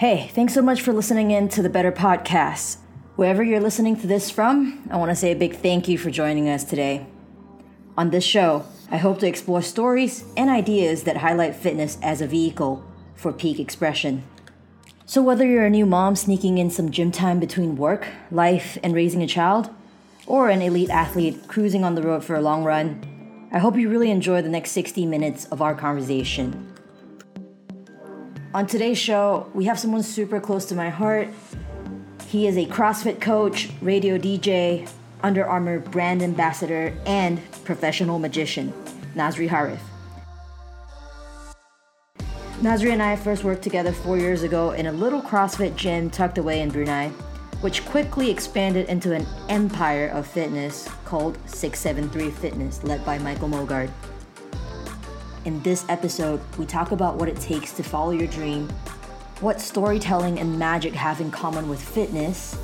Hey, thanks so much for listening in to the Better Podcast. Wherever you're listening to this from, I want to say a big thank you for joining us today. On this show, I hope to explore stories and ideas that highlight fitness as a vehicle for peak expression. So, whether you're a new mom sneaking in some gym time between work, life, and raising a child, or an elite athlete cruising on the road for a long run, I hope you really enjoy the next 60 minutes of our conversation. On today's show, we have someone super close to my heart. He is a CrossFit coach, radio DJ, Under Armour brand ambassador, and professional magician, Nazri Harith. Nazri and I first worked together four years ago in a little CrossFit gym tucked away in Brunei, which quickly expanded into an empire of fitness called 673 Fitness, led by Michael Mogard. In this episode, we talk about what it takes to follow your dream, what storytelling and magic have in common with fitness,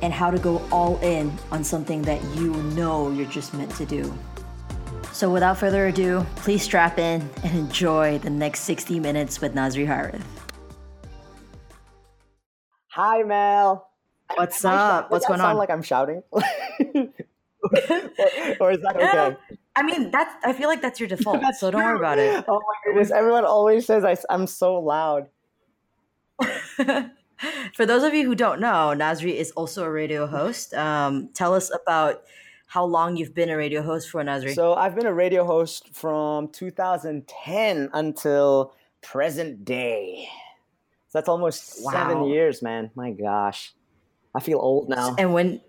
and how to go all in on something that you know you're just meant to do. So, without further ado, please strap in and enjoy the next 60 minutes with Nazri Harith. Hi, Mel. What's I up? shout- What's does going that sound on? like I'm shouting? or, or is that okay? I mean, that's. I feel like that's your default, That's so don't worry about it. Oh my goodness! Everyone always says I, am so loud. For those of you who don't know, Nazri is also a radio host. Um, tell us about how long you've been a radio host for, Nazri. So I've been a radio host from 2010 until present day. So that's almost Wow. seven years, man. My gosh, I feel old now. and when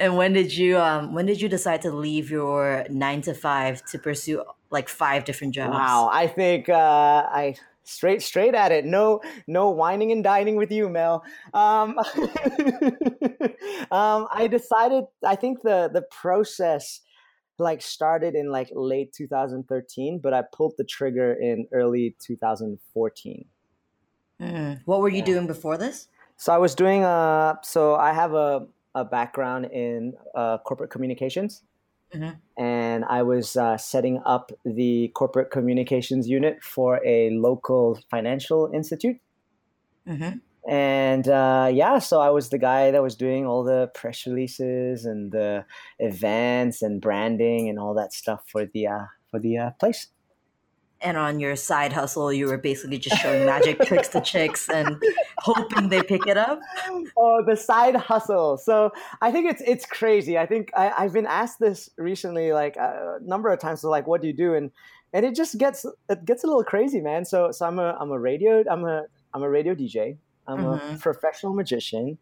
and when did you um when did you decide to leave your nine to five to pursue like five different jobs? Wow, I think uh, I straight straight at it. No, no whining and dining with you, Mel. Um, um, I decided. I think the the process like started in like late 2013, but I pulled the trigger in early 2014. Mm. What were you Yeah. doing before this? So I was doing. Uh, so I have a a background in uh, corporate communications Mhm. and I was uh, setting up the corporate communications unit for a local financial institute. hmm And uh, yeah, so I was the guy that was doing all the press releases and the events and branding and all that stuff for the uh, for the uh, place. And on your side hustle, you were basically just showing magic tricks to chicks and hoping they pick it up. oh, the side hustle. So I think it's it's crazy. I think I, I've been asked this recently, like a number of times. So like, what do you do? And and it just gets it gets a little crazy, man. So so I'm a I'm a radio I'm a I'm a radio DJ. I'm a Mhm. professional magician.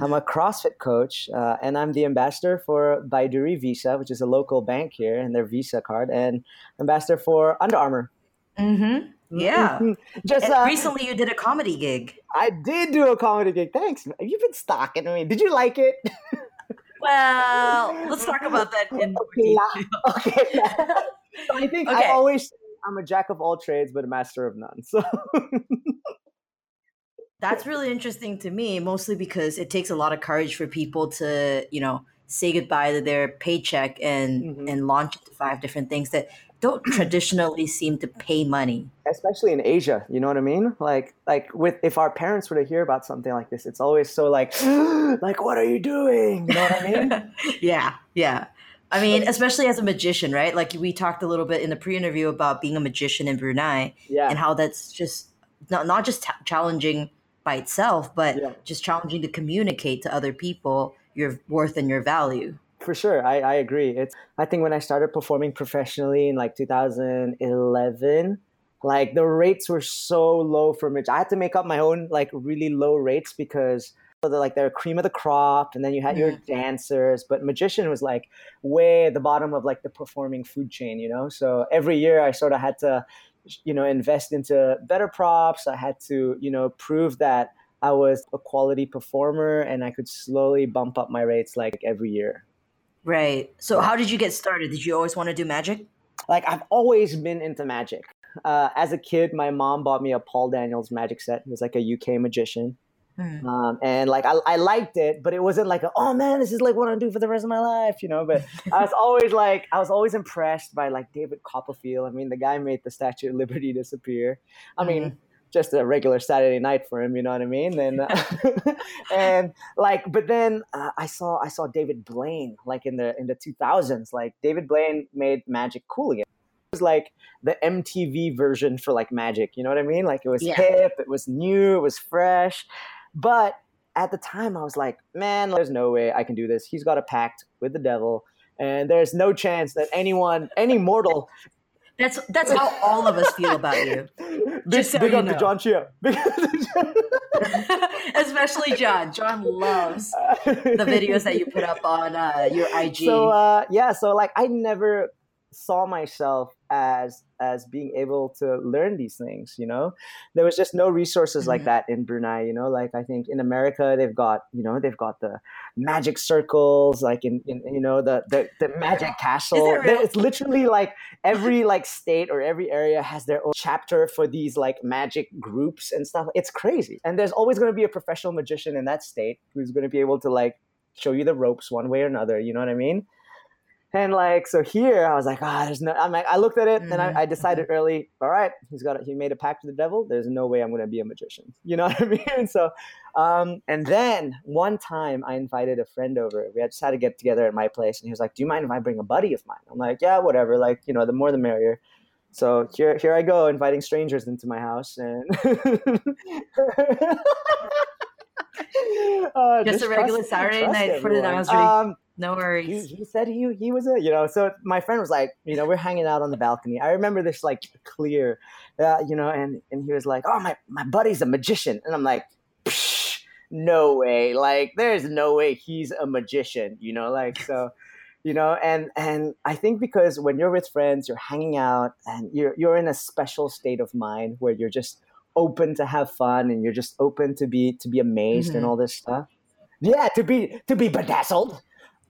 I'm a CrossFit coach, uh, and I'm the ambassador for Baiduri Visa, which is a local bank here, and their Visa card, and ambassador for Under Armour. Mm-hmm. Yeah. Just uh, recently, you did a comedy gig. I did do a comedy gig. Thanks. You've been stalking me. Did you like it? Well, let's talk about that in Okay, okay. So I think Okay. I always say I'm a jack of all trades, but a master of none. So That's really interesting to me, mostly because it takes a lot of courage for people to, you know, say goodbye to their paycheck and Mhm. and launch into five different things that don't traditionally seem to pay money. especially in Asia, you know what I mean? Like like with if our parents were to hear about something like this, it's always so like like what are you doing? You know what I mean? yeah, yeah. I mean, especially as a magician, right? Like we talked a little bit in the pre-interview about being a magician in Brunei Yeah. and how that's just not not just ta- challenging by itself, but Yeah. just challenging to communicate to other people your worth and your value. For sure, I, I agree. It's I think when I started performing professionally in like 2011, like the rates were so low for Mitch. I had to make up my own like really low rates because they're like they're cream of the crop, and then you had your mm-hmm. dancers. But magician was like way at the bottom of like the performing food chain, you know. So every year I sort of had to, you know, invest into better props. I had to, you know, prove that I was a quality performer, and I could slowly bump up my rates like every year. Right. So how did you get started? Did you always want to do magic? like I've always been into magic. Uh, as a kid, my mom bought me a Paul Daniels magic set. He was like a UK magician, Hmm. um, and like I, I liked it, but it wasn't like a, oh man, this is like what I do for the rest of my life, you know. But I was always like I was always impressed by like David Copperfield. I mean, the guy made the Statue of Liberty disappear. I mean, just a regular Saturday night for him. You know what I mean? And uh, and like, but then uh, I saw I saw David Blaine like in the in the 2000s. Like David Blaine made Magic cool again. It was like the MTV version for like Magic. You know what I mean? Like it was yeah. hip, it was new, it was fresh, but at the time I was like, man, there's no way I can do this. He's got a pact with the devil and there's no chance that anyone, any mortal. That's that's how all of us feel about you. Big, so big up know. to John Chia. Especially John. John loves the videos that you put up on uh, your IG. So uh, yeah, so like I never saw myself as as being able to learn these things you know? There was just no resources mm-hmm. like that in brunei you know? Like i think in america they've got you know they've got the magic circles like in, in you know the the, the magic castle. it it's literally like every like state or every area has their own chapter for these like magic groups and stuff. It's crazy. And there's always going to be a professional magician in that state who's going to be able to like show you the ropes one way or another you know what i mean and like so here, I was like, ah, oh, there's no. I'm like, I looked at it, mm-hmm. and I, mm-hmm. I, decided early. All right, he's got. A, he made a pact with the devil. There's no way I'm going to be a magician. You know what I mean? So, um, and then one time I invited a friend over. We had just had to get together at my place, and he was like, "Do you mind if I bring a buddy of mine?" I'm like, "Yeah, whatever. Like, you know, the more the merrier." So here, here I go, inviting strangers into my house, and uh, just, just, a regular trust, Saturday night for the Nazri. Um, no worries. He, he, said he he was a you know. So my friend was like, you know, we're hanging out on the balcony. I remember this like clear, uh, you know, and and he was like, oh my my buddy's a magician, and I'm like, no way, like there's no way he's a magician, you know, like so. You know, and and I think because when you're with friends, you're hanging out, and you're you're in a special state of mind where you're just open to have fun, and you're just open to be to be amazed mm-hmm. and all this stuff. Yeah, to be to be bedazzled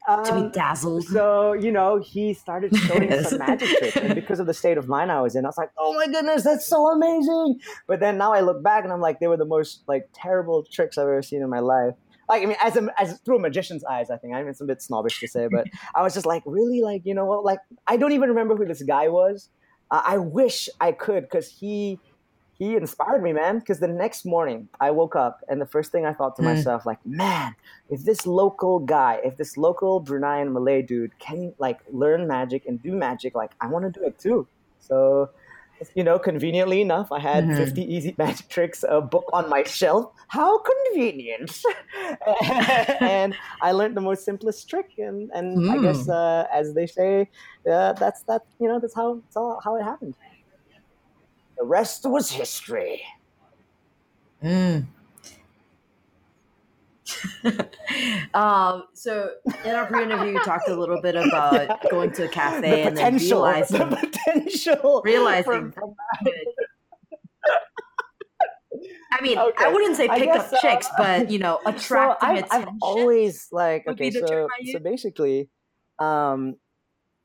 um, to be um, dazzled. So you know, he started showing yes. some magic tricks, and because of the state of mind I was in, I was like, "Oh my goodness, that's so amazing!" But then now I look back and I'm like, they were the most like terrible tricks I've ever seen in my life. Like I mean, as a, as through a magician's eyes, I think I mean it's a bit snobbish to say, but I was just like, really, like you know what? Like I don't even remember who this guy was. Uh, I wish I could because he he inspired me, man. Because the next morning I woke up and the first thing I thought to mm. myself, like, man, if this local guy, if this local Bruneian Malay dude can like learn magic and do magic, like I want to do it too. So, you know, conveniently enough, I had mm-hmm. 50 easy magic tricks a book on my shelf. How convenient! and I learned the most simplest trick, and and mm. I guess uh, as they say, uh, that's that. You know, that's how that's all, how it happened. The rest was history. Mm. um, so in our pre-interview, you talked a little bit about going to a cafe the and then realizing the potential, realizing. From, I mean, okay. I wouldn't say pick up chicks, but you know, attracting so I've, attention. I've always like okay, so so basically, um,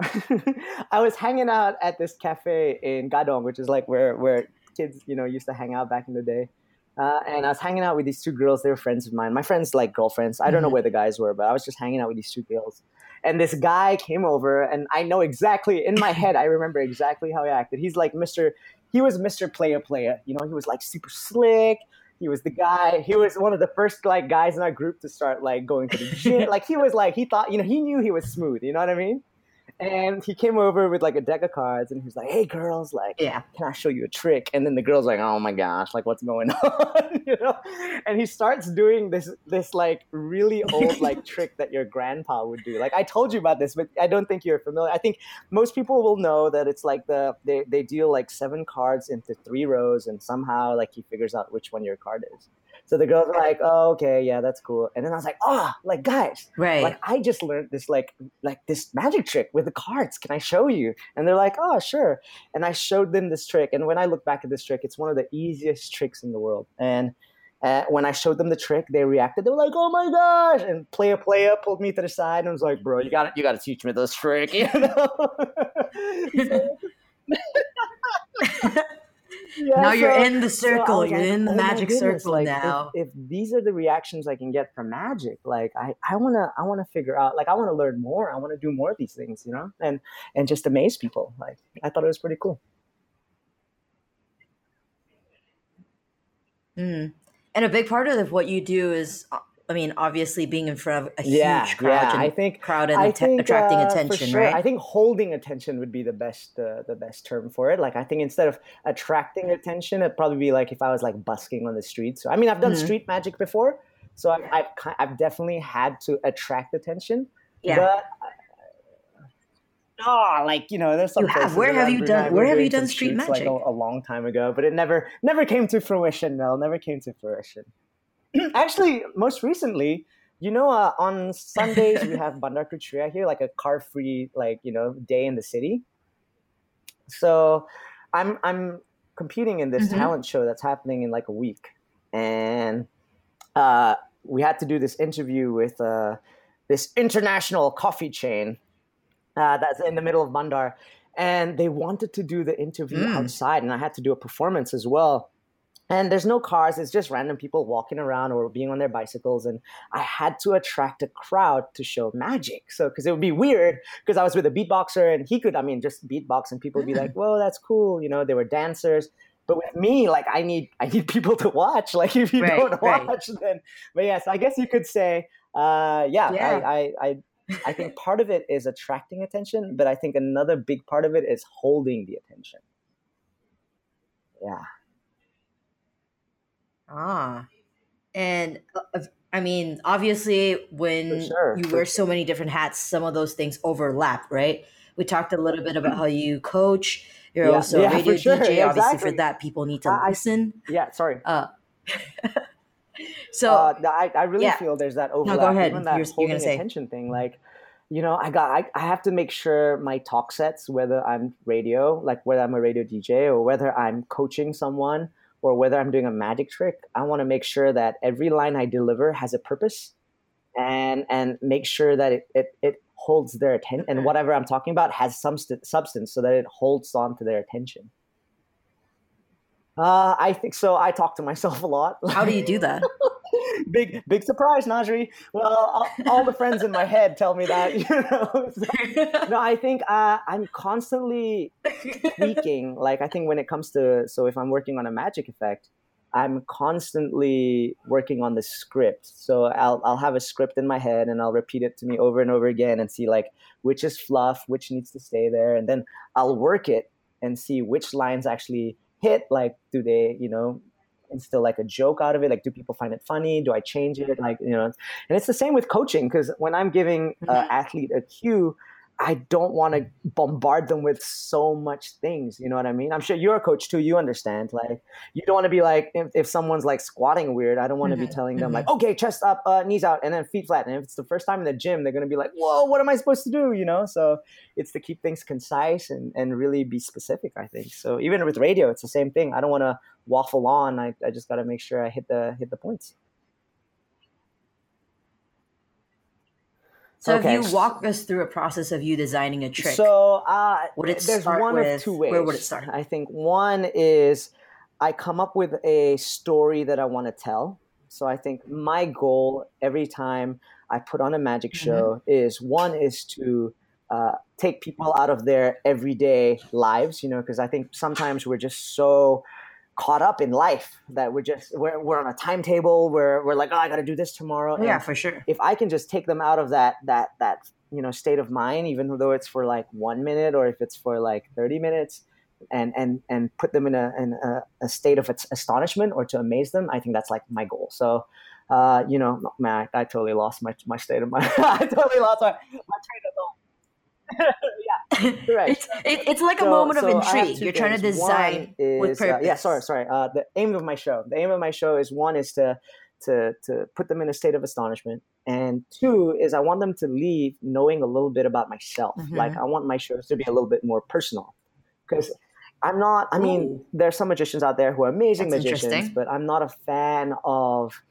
I was hanging out at this cafe in Gadong, which is like where where kids you know used to hang out back in the day. Uh, and I was hanging out with these two girls. They were friends of mine. My friends like girlfriends. I don't know mm-hmm. where the guys were, but I was just hanging out with these two girls. And this guy came over, and I know exactly in my head. I remember exactly how he acted. He's like Mister. He was Mister Player Player. You know, he was like super slick. He was the guy. He was one of the first like guys in our group to start like going to the gym. like he was like he thought you know he knew he was smooth. You know what I mean? And he came over with like a deck of cards and he was like hey girls like yeah. can i show you a trick? And then the girl's like oh my gosh like what's going on? You know? And he starts doing this this like really old like trick that your grandpa would do. Like i told you about this but i don't think you're familiar. I think most people will know that it's like the they, they deal like seven cards into three rows and somehow like he figures out which one your card is so the girls are like, "Oh, okay, yeah, that's cool." And then I was like, "Oh, like guys, right? Like I just learned this like like this magic trick with the cards. Can I show you?" And they're like, "Oh, sure." And I showed them this trick. And when I look back at this trick, it's one of the easiest tricks in the world. And uh, when I showed them the trick, they reacted. They were like, "Oh my gosh!" And player player pulled me to the side and was like, "Bro, you got to you got to teach me this trick," you know. yeah, now so, you're in the circle. So you're like, in the oh magic circle like, now. If, if, these are the reactions I can get from magic, like I, I wanna I wanna figure out like I wanna learn more. I wanna do more of these things, you know, and and just amaze people. Like I thought it was pretty cool. Mm. And a big part of what you do is, uh, I mean, obviously being in front of a yeah, huge crowd, yeah. and I think crowd and I atta- think, attracting uh, attention, sure. right? I think holding attention would be the best uh, the best term for it. Like I think instead of attracting attention, it'd probably be like if I was like busking on the street. So I mean, I've done Mhm. street magic before, so I've, I've I've definitely had to attract attention. yeah. But oh, like you know, there's some You have. Where have you done- where have you done street shoots, like, magic? a, a long time ago, but it never never came to fruition. No, never came to fruition. Actually, most recently, you know, uh, on Sundays we have Bandarku Ceria here, like a car-free, like you know, day in the city. So, I'm I'm competing in this Mhm. talent show that's happening in like a week, and uh, we had to do this interview with uh, this international coffee chain uh, that's in the middle of Bandar, and they wanted to do the interview Mm. outside, and I had to do a performance as well. And there's no cars; it's just random people walking around or being on their bicycles, and I had to attract a crowd to show magic. So, because it would be weird, because I was with a beatboxer, and he could, I mean, just beatbox, and people would be like, "Whoa, that's cool," you know. They were dancers, but with me, like, I need, I need people to watch. Like, if you Right, don't right. watch, then, but yes, I guess you could say, uh, yeah, Yeah. I, I, I I think part of it is attracting attention, but I think another big part of it is holding the attention. Yeah. Ah, and uh, I mean, obviously, when sure, you wear so many different hats, some of those things overlap, right? We talked a little bit about how you coach. You're Yeah, also yeah, a radio sure, DJ. Obviously, for that, people need to I- listen. Yeah. Sorry. Uh, so uh, I, I really yeah. feel there's that go overlap. ahead. Even that You're- you're gonna say. attention thing. Like, you know, I got I, I have to make sure my talk sets, whether I'm radio, like whether I'm a radio DJ or whether I'm coaching someone or whether I'm doing a magic trick, I want to make sure that every line I deliver has a purpose and and make sure that it it, it holds their attention and whatever I'm talking about has some st- substance so that it holds on to their attention. Uh, I think so. I talk to myself a lot. how do you do that? big big surprise, Nazri. Well, all, all the friends in my head tell me that. You know, So- no, I think uh, I'm constantly tweaking. Like I think when it comes to so if I'm working on a magic effect, I'm constantly working on the script. So I'll I'll have a script in my head and I'll repeat it to me over and over again and see like which is fluff, which needs to stay there, and then I'll work it and see which lines actually hit. Like do they you know instill like a joke out of it? Like do people find it funny? Do I change it? Like you know, and it's the same with coaching because when I'm giving an Mhm. athlete a cue. I don't want to bombard them with so much things. You know what I mean? I'm sure you're a coach too. You understand. Like, you don't want to be like, if, if someone's like squatting weird, I don't want to be Mhm, telling them, like, okay, chest up, uh, knees out, and then feet flat. And if it's the first time in the gym, they're going to be like, whoa, what am I supposed to do? You know? So it's to keep things concise and, and really be specific, I think. So even with radio, it's the same thing. I don't want to waffle on. I, I just got to make sure I hit the hit the points. So Okay. if you walk us through a process of you designing a trick, So uh, Would it there's start one with- of two ways. where would it start? I think one is I come up with a story that I want to tell. So I think my goal every time I put on a magic Mm-hmm. show is one is to uh, take people out of their everyday lives, you know, because I think sometimes we're just so caught up in life that we're just we're, we're on a timetable where we're like, oh, I got to do this tomorrow. yeah, And for sure. if I can just take them out of that that that you know state of mind, even though it's for like one minute or if it's for like thirty minutes, and and and put them in a in a, a state of astonishment or to amaze them, I think that's like my goal. So. Uh, you know, man, I, I totally lost my, my state of mind. I totally lost my, my train of thought. yeah, correct. It's, it's like a moment so of intrigue. You're trying to design One with is, uh, purpose. yeah, sorry, sorry. Uh, the aim of my show. The aim of my show is one is to to to put them in a state of astonishment, and two is I want them to leave knowing a little bit about myself. Mhm. Like I want my shows to be a little bit more personal, because I'm not. I mean, Ooh. there's some magicians out there who are amazing That's magicians, but I'm not a fan of.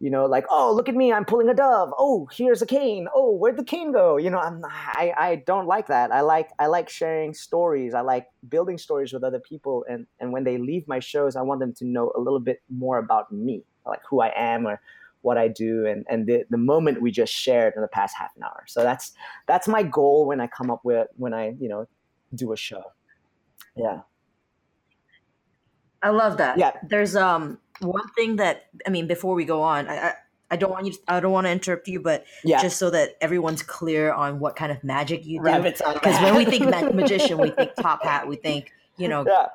You know, like, oh, look at me, I'm pulling a dove. Oh, here's a cane. Oh, where'd the cane go? You know, I'm I, I don't like that. I like I like sharing stories. I like building stories with other people and and when they leave my shows, I want them to know a little bit more about me, like who I am or what I do and and the, the moment we just shared in the past half an hour. So that's that's my goal when I come up with when I, you know, do a show. Yeah. I love that. Yeah. There's um one thing that I mean, before we go on, I, I, I don't want you. To, I don't want to interrupt you, but Yeah. just so that everyone's clear on what kind of magic you do. Because when we think ma- magician, we think top hat. We think you know yeah.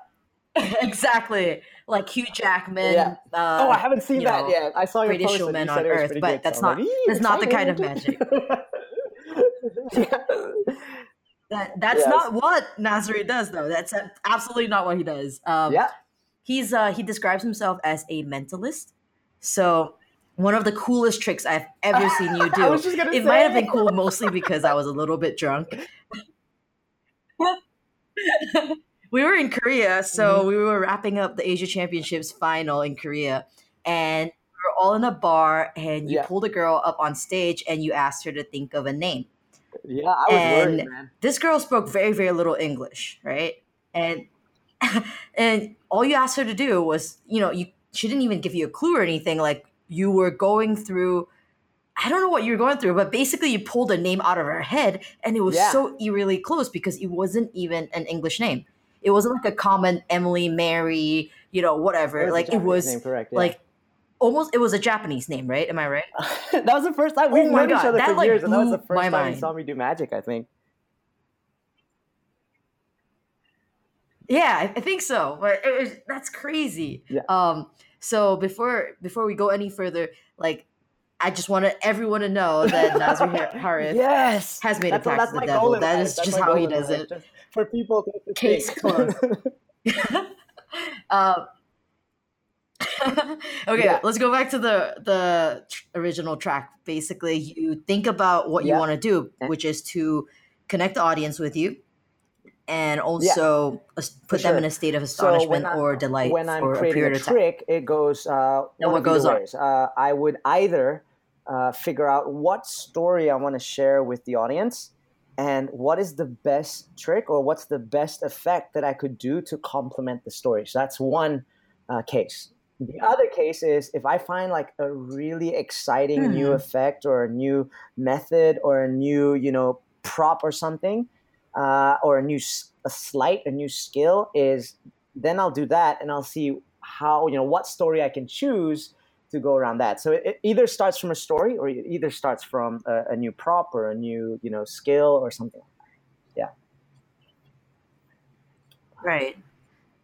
exactly like Hugh Jackman. Yeah. Uh, Oh, I haven't seen that know, yet. I saw your Greatest Showman on said it was Earth, but good, that's so not- like, "Ee, that's not the kind of magic. That that's Yes. not what Nazri does, though. That's absolutely not what he does. Um, yeah. He's uh, he describes himself as a mentalist. So one of the coolest tricks I've ever seen you do. I was just gonna it might have been cool mostly because I was a little bit drunk. we were in Korea, so Mm-hmm. we were wrapping up the Asia Championships final in Korea, and we were all in a bar, and you Yeah. pulled a girl up on stage, and you asked her to think of a name Yeah, I was And- worried, man. this girl spoke very very little english right and and all you asked her to do was you know you she didn't even give you a clue or anything like you were going through i don't know what you were going through but basically you pulled a name out of her head and it was Yeah. so eerily close because it wasn't even an english name it wasn't like a common emily mary you know whatever like it was name, correct, yeah. like almost it was a japanese name right am i right that was the first time we've Oh my each other that, for like, years, and that was the first time mind. you saw me do magic. I think. Yeah, I think so. But it was, that's crazy. Yeah. Um. So before before we go any further, like, I just wanted everyone to know that Nazir Har- Harith Yes, has made a that's, pact that's with the devil. goal That life. is That's just how he does life, it. just for people to Case closed. um, okay, Yeah. let's go back to the the original track. Basically, you think about what you want to do, which is to connect the audience with you, and also as- put them sure. in a state of So astonishment I- or delight when I'm for a creating period a of time. trick, it goes uh, one what goes on? Uh, I would either uh, figure out what story I want to share with the audience, and what is the best trick or what's the best effect that I could do to complement the story. So that's one uh, case. The other case is if I find like a really exciting new Hmm. effect or a new method or a new you know prop or something, uh, or a new a sleight a new skill is then I'll do that and I'll see how you know what story I can choose to go around that. So it, it either starts from a story or it either starts from a, a new prop or a new you know skill or something. Yeah. Right.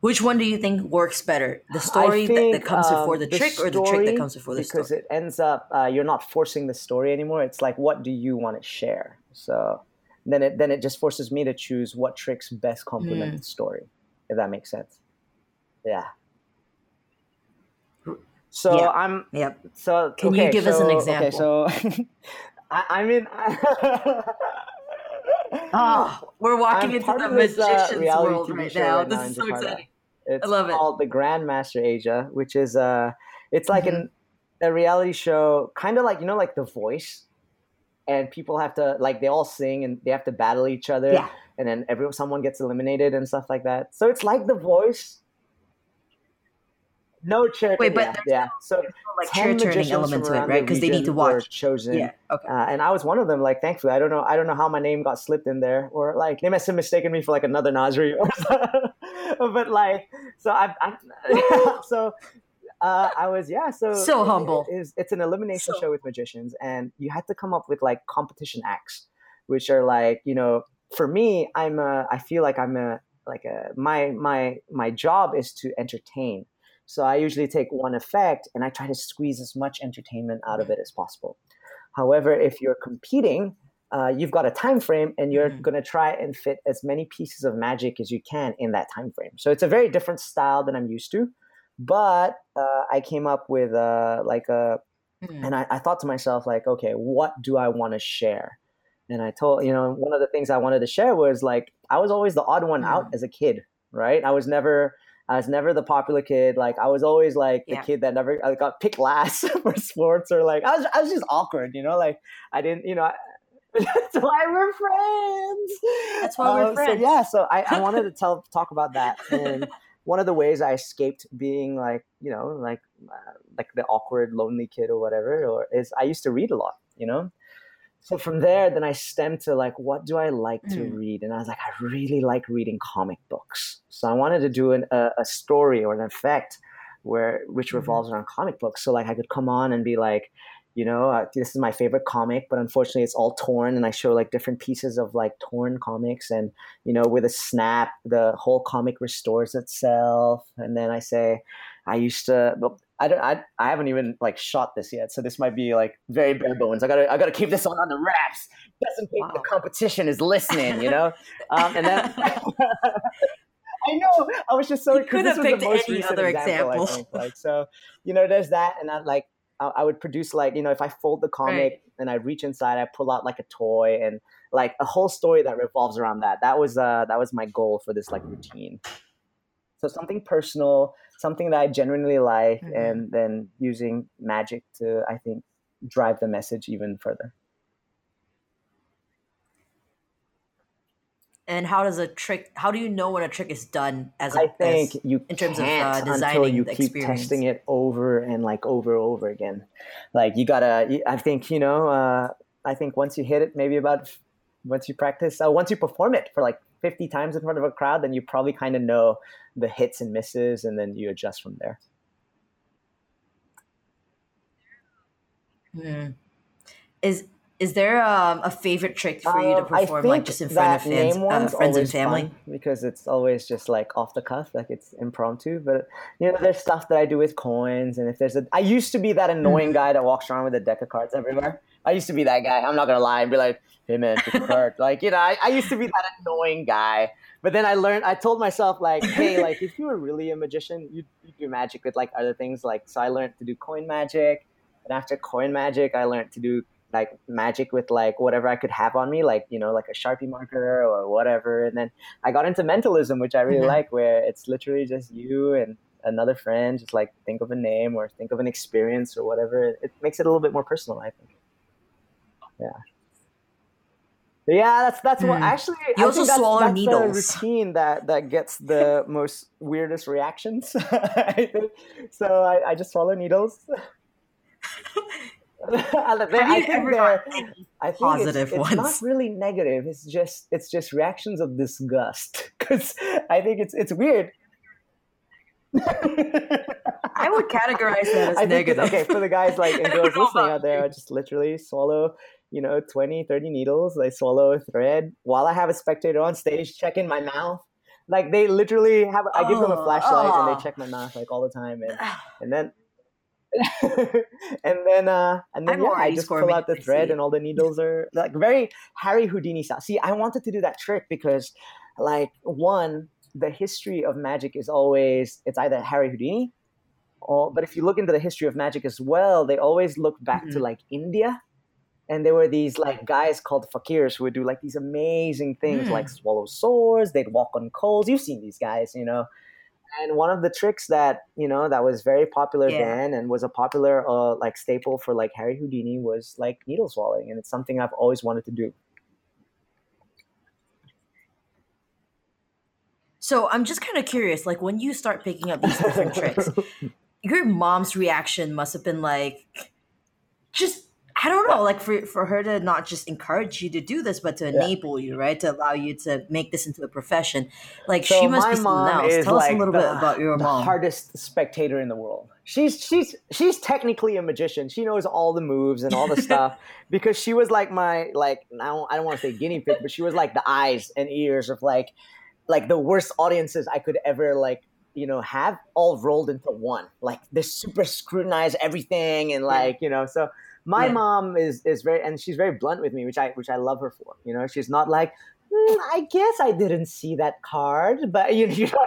Which one do you think works better? The story I that, that comes before um, the trick or the trick that comes before the because story? Because it ends up uh, you're not forcing the story anymore. It's like what do you want to share? So then it then it just forces me to choose what tricks best complement Hmm. the story, if that makes sense. Yeah. So Yeah. I'm Yep. so Can you okay, give us an example? Okay, so I, I'm in. Oh, we're walking I'm into the this, uh, magician's reality world TV right now. right This now is so exciting. It's love it. called the Grandmaster Asia, which is uh it's like Mm-hmm. an a reality show, kind of like you know, like The Voice, and people have to like they all sing and they have to battle each other, Yeah. and then everyone someone gets eliminated and stuff like that. So it's like The Voice. No chair. Wait, but yeah, yeah. So Like 10 chair turning element to it, right? Because they need to watch. Chosen. Yeah. Okay. Uh, and I was one of them. Like, thankfully, I don't know. I don't know how my name got slipped in there, or like they must have mistaken me for like another Nazri. Or something. but like, so I, I so uh, I was yeah. So So it- humble. It is, it's an elimination So- show with magicians, and you had to come up with like competition acts, which are like you know, for me, I'm a. I feel like I'm a like a my my my job is to entertain. So I usually take one effect and I try to squeeze as much entertainment out of it as possible. However, if you're competing, uh, you've got a time frame and you're Mhm. going to try and fit as many pieces of magic as you can in that time frame. So it's a very different style than I'm used to. But uh, I came up with uh, like a Hmm. and I, I thought to myself like okay what do i want to share and i told you know one of the things i wanted to share was like i was always the odd one out Mm. as a kid right i was never i was never the popular kid like i was always like the Yeah. kid that never I got picked last for sports or like i was, I was just awkward you know like i didn't you know that's why we're friends That's why we're Um, friends. so yeah so I, I wanted to tell talk about that and one of the ways I escaped being like you know like uh, like the awkward lonely kid or whatever or is I used to read a lot you know so from there then I stemmed to like what do I like to Mm. read and I was like I really like reading comic books so I wanted to do an, a, a story or an effect where which mm-hmm. revolves around comic books. So like I could come on and be like, you know, uh, this is my favorite comic, but unfortunately it's all torn, and I show like different pieces of like torn comics, and you know, with a snap, the whole comic restores itself, and then I say, I used to. I don't. I, I haven't even like shot this yet, so this might be like very bare bones. I gotta I gotta keep this one on the wraps, just in case wow. the competition is listening, you know. Um, and then I know I was just so. You could have picked any other example. example. Like so, you know, there's that, and I like I would produce like you know if I fold the comic right. and I reach inside, I pull out like a toy and like a whole story that revolves around that. That was uh that was my goal for this like routine. So something personal, something that I genuinely like, mm-hmm. and then using magic to I think drive the message even further. And how does a trick? How do you know when a trick is done? As a, I think as, you in terms of uh, designing until you keep experience. testing it over and like over over again. Like you gotta. I think you know. Uh, I think once you hit it, maybe about once you practice, uh, once you perform it for like 50 times in front of a crowd, then you probably kind of know the hits and misses, and then you adjust from there. Hmm. Is is there um, a favorite trick for you to um, perform, like just in front of fans, uh, friends and family? Because it's always just like off the cuff, like it's impromptu. But you know, there's stuff that I do with coins, and if there's a, I used to be that annoying mm. guy that walks around with a deck of cards everywhere. I used to be that guy. I'm not gonna lie and be like, "Hey man, pick a card." like you know, I, I used to be that annoying guy. But then I learned. I told myself like, "Hey, like if you were really a magician, you'd, you'd do magic with like other things." Like so, I learned to do coin magic. And after coin magic, I learned to do like magic with like whatever I could have on me, like you know, like a sharpie marker or whatever. And then I got into mentalism, which I really mm-hmm. like, where it's literally just you and another friend, just like think of a name or think of an experience or whatever. It makes it a little bit more personal, I think. Yeah. But yeah, that's that's mm. what actually. You I also that's, swallow that's needles. The routine that that gets the most weirdest reactions. I think so I, I just swallow needles. I think they're, I think positive it's, ones. It's not really negative. It's just it's just reactions of disgust because I think it's it's weird. I would categorize that as I negative. okay, for the guys like and girls listening out there, I just literally swallow, you know, 20, 30 needles. I swallow a thread while I have a spectator on stage checking my mouth. Like they literally have, I give them a oh, flashlight oh. and they oh. check my mouth like all the time, and and then and then uh and then yeah, I just pull out the thread and all the needles are like very Harry Houdini style. See, I wanted to do that trick because like one, the history of magic is always it's either Harry Houdini or but if you look into the history of magic as well, they always look back mm-hmm. to like India. And there were these like guys called fakirs who would do like these amazing things mm. like swallow swords, they'd walk on coals. You've seen these guys, you know and one of the tricks that you know that was very popular yeah. then and was a popular uh, like staple for like harry houdini was like needle swallowing and it's something i've always wanted to do so i'm just kind of curious like when you start picking up these different tricks your mom's reaction must have been like just I don't know, like for, for her to not just encourage you to do this, but to enable yeah. you, right? To allow you to make this into a profession. Like so she must be something else. Tell like us a little the, bit about your the mom. hardest spectator in the world. She's she's she's technically a magician. She knows all the moves and all the stuff because she was like my like I don't, I don't want to say guinea pig, but she was like the eyes and ears of like like the worst audiences I could ever like you know have all rolled into one. Like they super scrutinize everything and like you know so my yeah. mom is is very and she's very blunt with me which i which i love her for you know? She's not like mm, i guess i didn't see that card but you, you know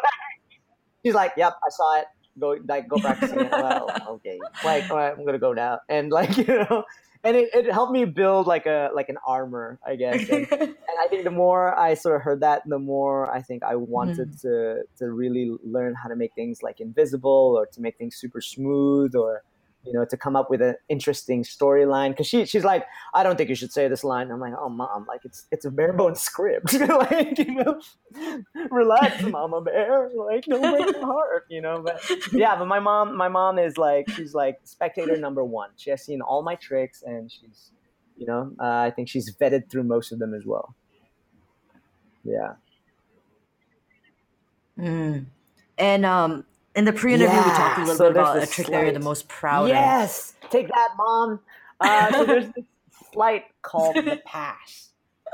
she's like yep i saw it. Go like go practice it. Well okay. Like all right i'm gonna go now. And like you know and it, it helped me build like a like an armor i guess. And, and i think the more i sort of heard that the more i think i wanted mm. to to really learn how to make things like invisible or to make things super smooth or you know, to come up with an interesting storyline. Because she she's like, I don't think you should say this line. I'm like, oh mom, like it's it's a bare bones script. like you know, relax, mama bear. Like don't break my heart. You know, but yeah, but my mom my mom is like she's like spectator number one. She has seen all my tricks and she's you know uh, I think she's vetted through most of them as well. Yeah. Mm. And um, In the pre-interview, yeah. we talked a little so bit about a trick sleight, that you're the most proud yes, of. Yes, take that, mom. Uh, so there's this sleight called the pass.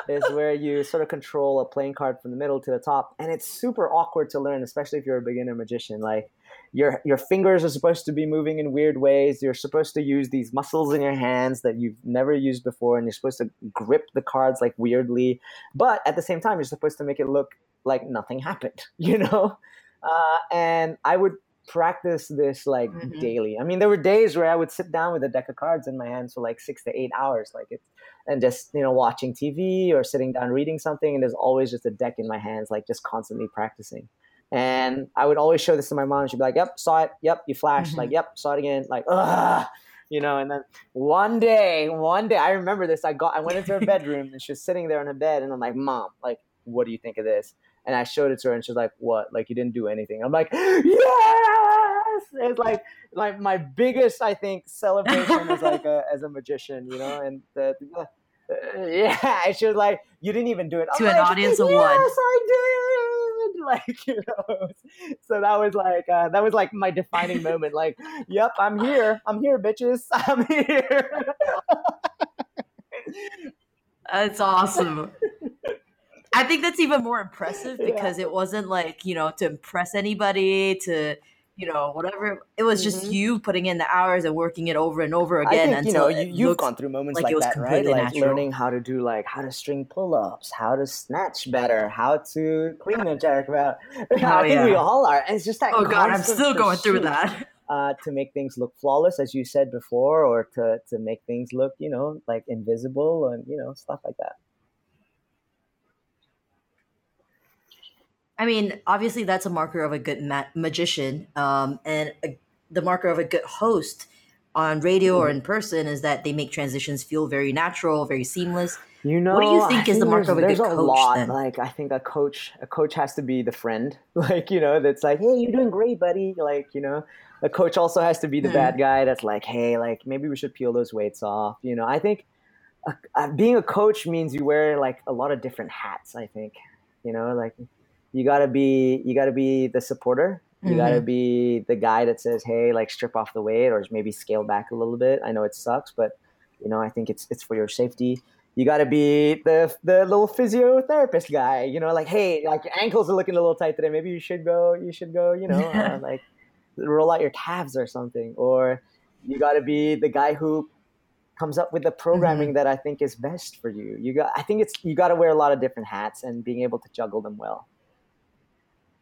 Is where you sort of control a playing card from the middle to the top, and it's super awkward to learn, especially if you're a beginner magician. Like your your fingers are supposed to be moving in weird ways. You're supposed to use these muscles in your hands that you've never used before, and you're supposed to grip the cards like weirdly. But at the same time, you're supposed to make it look like nothing happened. You know, uh, and I would practice this like mm-hmm. daily. I mean, there were days where I would sit down with a deck of cards in my hands for like six to eight hours, like it's and just you know watching TV or sitting down reading something, and there's always just a deck in my hands, like just constantly practicing. And I would always show this to my mom. She'd be like, "Yep, saw it. Yep, you flashed. Mm-hmm. Like, yep, saw it again. Like, ugh." You know, and then one day, one day, I remember this. I got, I went into her bedroom, and she was sitting there on her bed, and I'm like, "Mom, like, what do you think of this?" And I showed it to her, and she's like, "What? Like, you didn't do anything?" I'm like, "Yes!" It's like, like my biggest, I think, celebration as like a as a magician, you know, and the, the uh, yeah, she was like, "You didn't even do it." I'm to like, an audience of yes, one. Yes, I did. like you know so that was like uh, that was like my defining moment like yep i'm here i'm here bitches i'm here that's awesome i think that's even more impressive because yeah. it wasn't like you know to impress anybody to you know, whatever. It was just mm-hmm. you putting in the hours and working it over and over again. Think, you know, you, have gone through moments like, like that, right? Like natural. learning how to do like how to string pull-ups, how to snatch better, how to clean a jack about. Oh, I think yeah. we all are. And it's just that. Oh God, I'm still going through that. Uh, to make things look flawless, as you said before, or to to make things look, you know, like invisible and you know stuff like that. I mean, obviously, that's a marker of a good ma- magician, um, and a, the marker of a good host on radio or in person is that they make transitions feel very natural, very seamless. You know, what do you think is the mark of a good coach? There's a lot. Then? Like, I think a coach, a coach has to be the friend. Like, you know, that's like, hey, you're doing great, buddy. Like, you know, a coach also has to be the mm. bad guy. That's like, hey, like maybe we should peel those weights off. You know, I think uh, being a coach means you wear like a lot of different hats. I think, you know, like you gotta be you gotta be the supporter. You mm-hmm. gotta be the guy that says hey like strip off the weight or maybe scale back a little bit. I know it sucks but you know i think it's it's for your safety. You got to be the the little physiotherapist guy you know like hey like your ankles are looking a little tight today. Maybe you should go you should go you know uh, like roll out your calves or something. Or you got to be the guy who comes up with the programming mm-hmm. that i think is best for you. You got i think it's you got to wear a lot of different hats and being able to juggle them well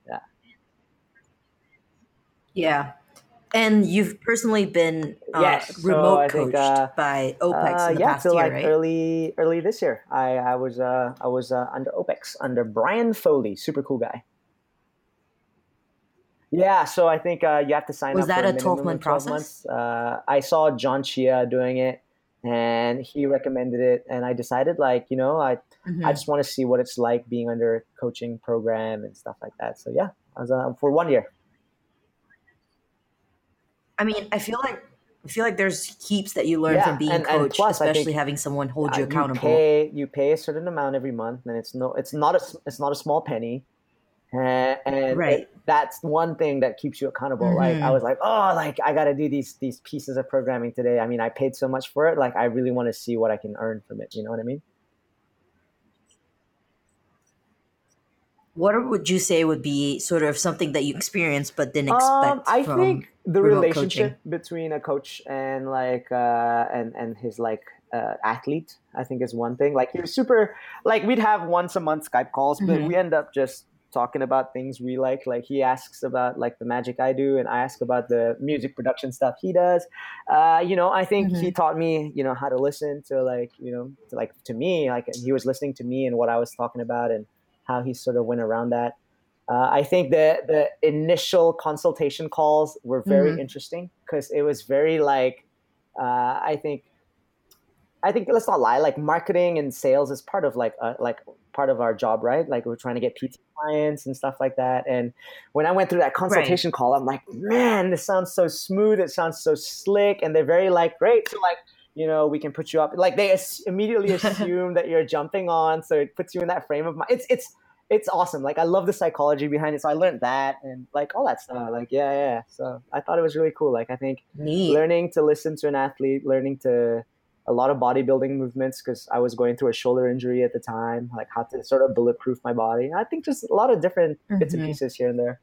yeah yeah and you've personally been uh, yes, remote so coached think, uh, by OPEX uh, in the yeah, past so year, like right? Early, early this year, I, I was uh, I was uh, under OPEX under Brian Foley, super cool guy. Yeah, so I think uh, you have to sign was up. Was that a twelve month process? Months. I saw John Chia doing it, and he recommended it, and I decided, like, you know, I mm-hmm. I just want to see what it's like being under a coaching program and stuff like that. So yeah, I was for one year. I mean, I feel like I feel like there's heaps that you learn yeah, from being and, coached, and plus, especially having someone hold you accountable. You pay, you pay a certain amount every month, and it's no, it's not a, it's not a small penny, and, and right. It, that's one thing that keeps you accountable. Mm-hmm. Like I was like, oh, like I got to do these these pieces of programming today. I mean, I paid so much for it. Like I really want to see what I can earn from it. You know what I mean? What would you say would be sort of something that you experienced but didn't expect? Um, I think the relationship coaching? between a coach and like uh, and and his like uh, athlete, I think is one thing. Like was super. Like we'd have once a month Skype calls, but mm-hmm. we end up just talking about things we like. Like he asks about like the magic I do, and I ask about the music production stuff he does. Uh, you know, I think mm-hmm. he taught me, you know, how to listen to like, you know, to like to me. Like he was listening to me and what I was talking about, and how he sort of went around that. Uh, I think the the initial consultation calls were very mm-hmm. interesting because it was very like uh, I think I think let's not lie like marketing and sales is part of like uh, like part of our job right like we're trying to get PT clients and stuff like that and when I went through that consultation right. call I'm like man this sounds so smooth it sounds so slick and they're very like great so like you know, we can put you up. Like they immediately assume that you're jumping on, so it puts you in that frame of mind. It's it's it's awesome. Like I love the psychology behind it. So I learned that and like all that stuff. Like yeah, yeah. So I thought it was really cool. Like I think Neat. learning to listen to an athlete, learning to a lot of bodybuilding movements because I was going through a shoulder injury at the time, like how to sort of bulletproof my body. I think just a lot of different bits and Mhm. pieces here and there.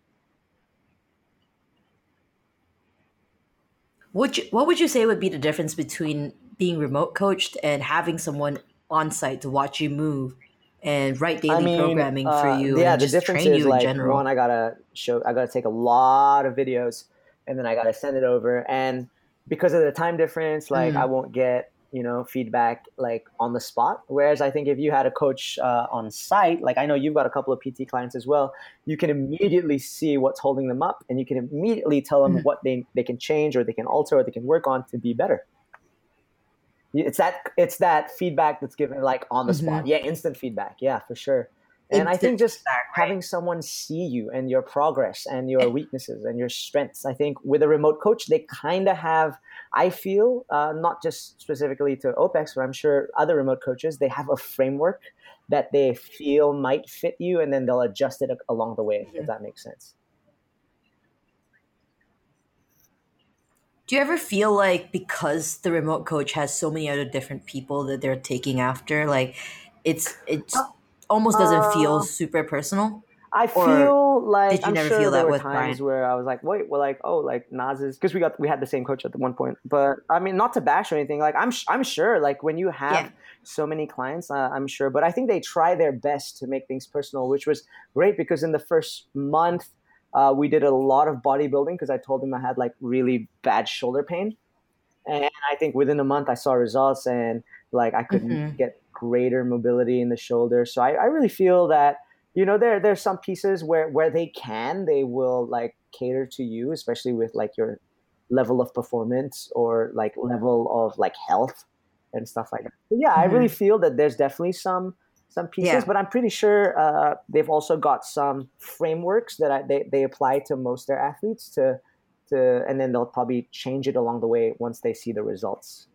Would you, what would you say would be the difference between being remote coached and having someone on site to watch you move and write daily programming for uh, you Yeah, and the difference train is you like general? one, I gotta show, I gotta take a lot of videos, and then I gotta send it over. And because of the time difference, like Mm. I won't get you know feedback like on the spot. Whereas I think if you had a coach uh, on site, like I know you've got a couple of PT clients as well, you can immediately see what's holding them up, and you can immediately tell them Mhm. what they they can change or they can alter or they can work on to be better. It's that it's that feedback that's given like on the spot. Yeah, instant feedback. Yeah, for sure. And I think just having someone see you and your progress and your weaknesses and your strengths. I think with a remote coach, they kind of have. I feel uh, not just specifically to OPEX, but I'm sure other remote coaches they have a framework that they feel might fit you, and then they'll adjust it along the way. Mhm. If that makes sense. Do you ever feel like because the remote coach has so many other different people that they're taking after, like it's it's almost doesn't feel Uh, super personal? I feel like did you I'm never sure feel there that were with times Brian? where I was like, wait, we're like, oh, like Naz's because we got we had the same coach at one point. But I mean, not to bash or anything. Like I'm sh- I'm sure like when you have Yeah. so many clients, uh, I'm sure. But I think they try their best to make things personal, which was great because in the first month uh, we did a lot of bodybuilding because I told him I had like really bad shoulder pain, and I think within a month I saw results and like I could Mhm. get greater mobility in the shoulder. So I, I really feel that you know there there's some pieces where where they can they will like cater to you, especially with like your level of performance or like level of like health and stuff like that. But yeah, I really feel that there's definitely some some pieces, Yeah. but I'm pretty sure uh, they've also got some frameworks that I, they they apply to most their athletes to to, and then they'll probably change it along the way once they see the results.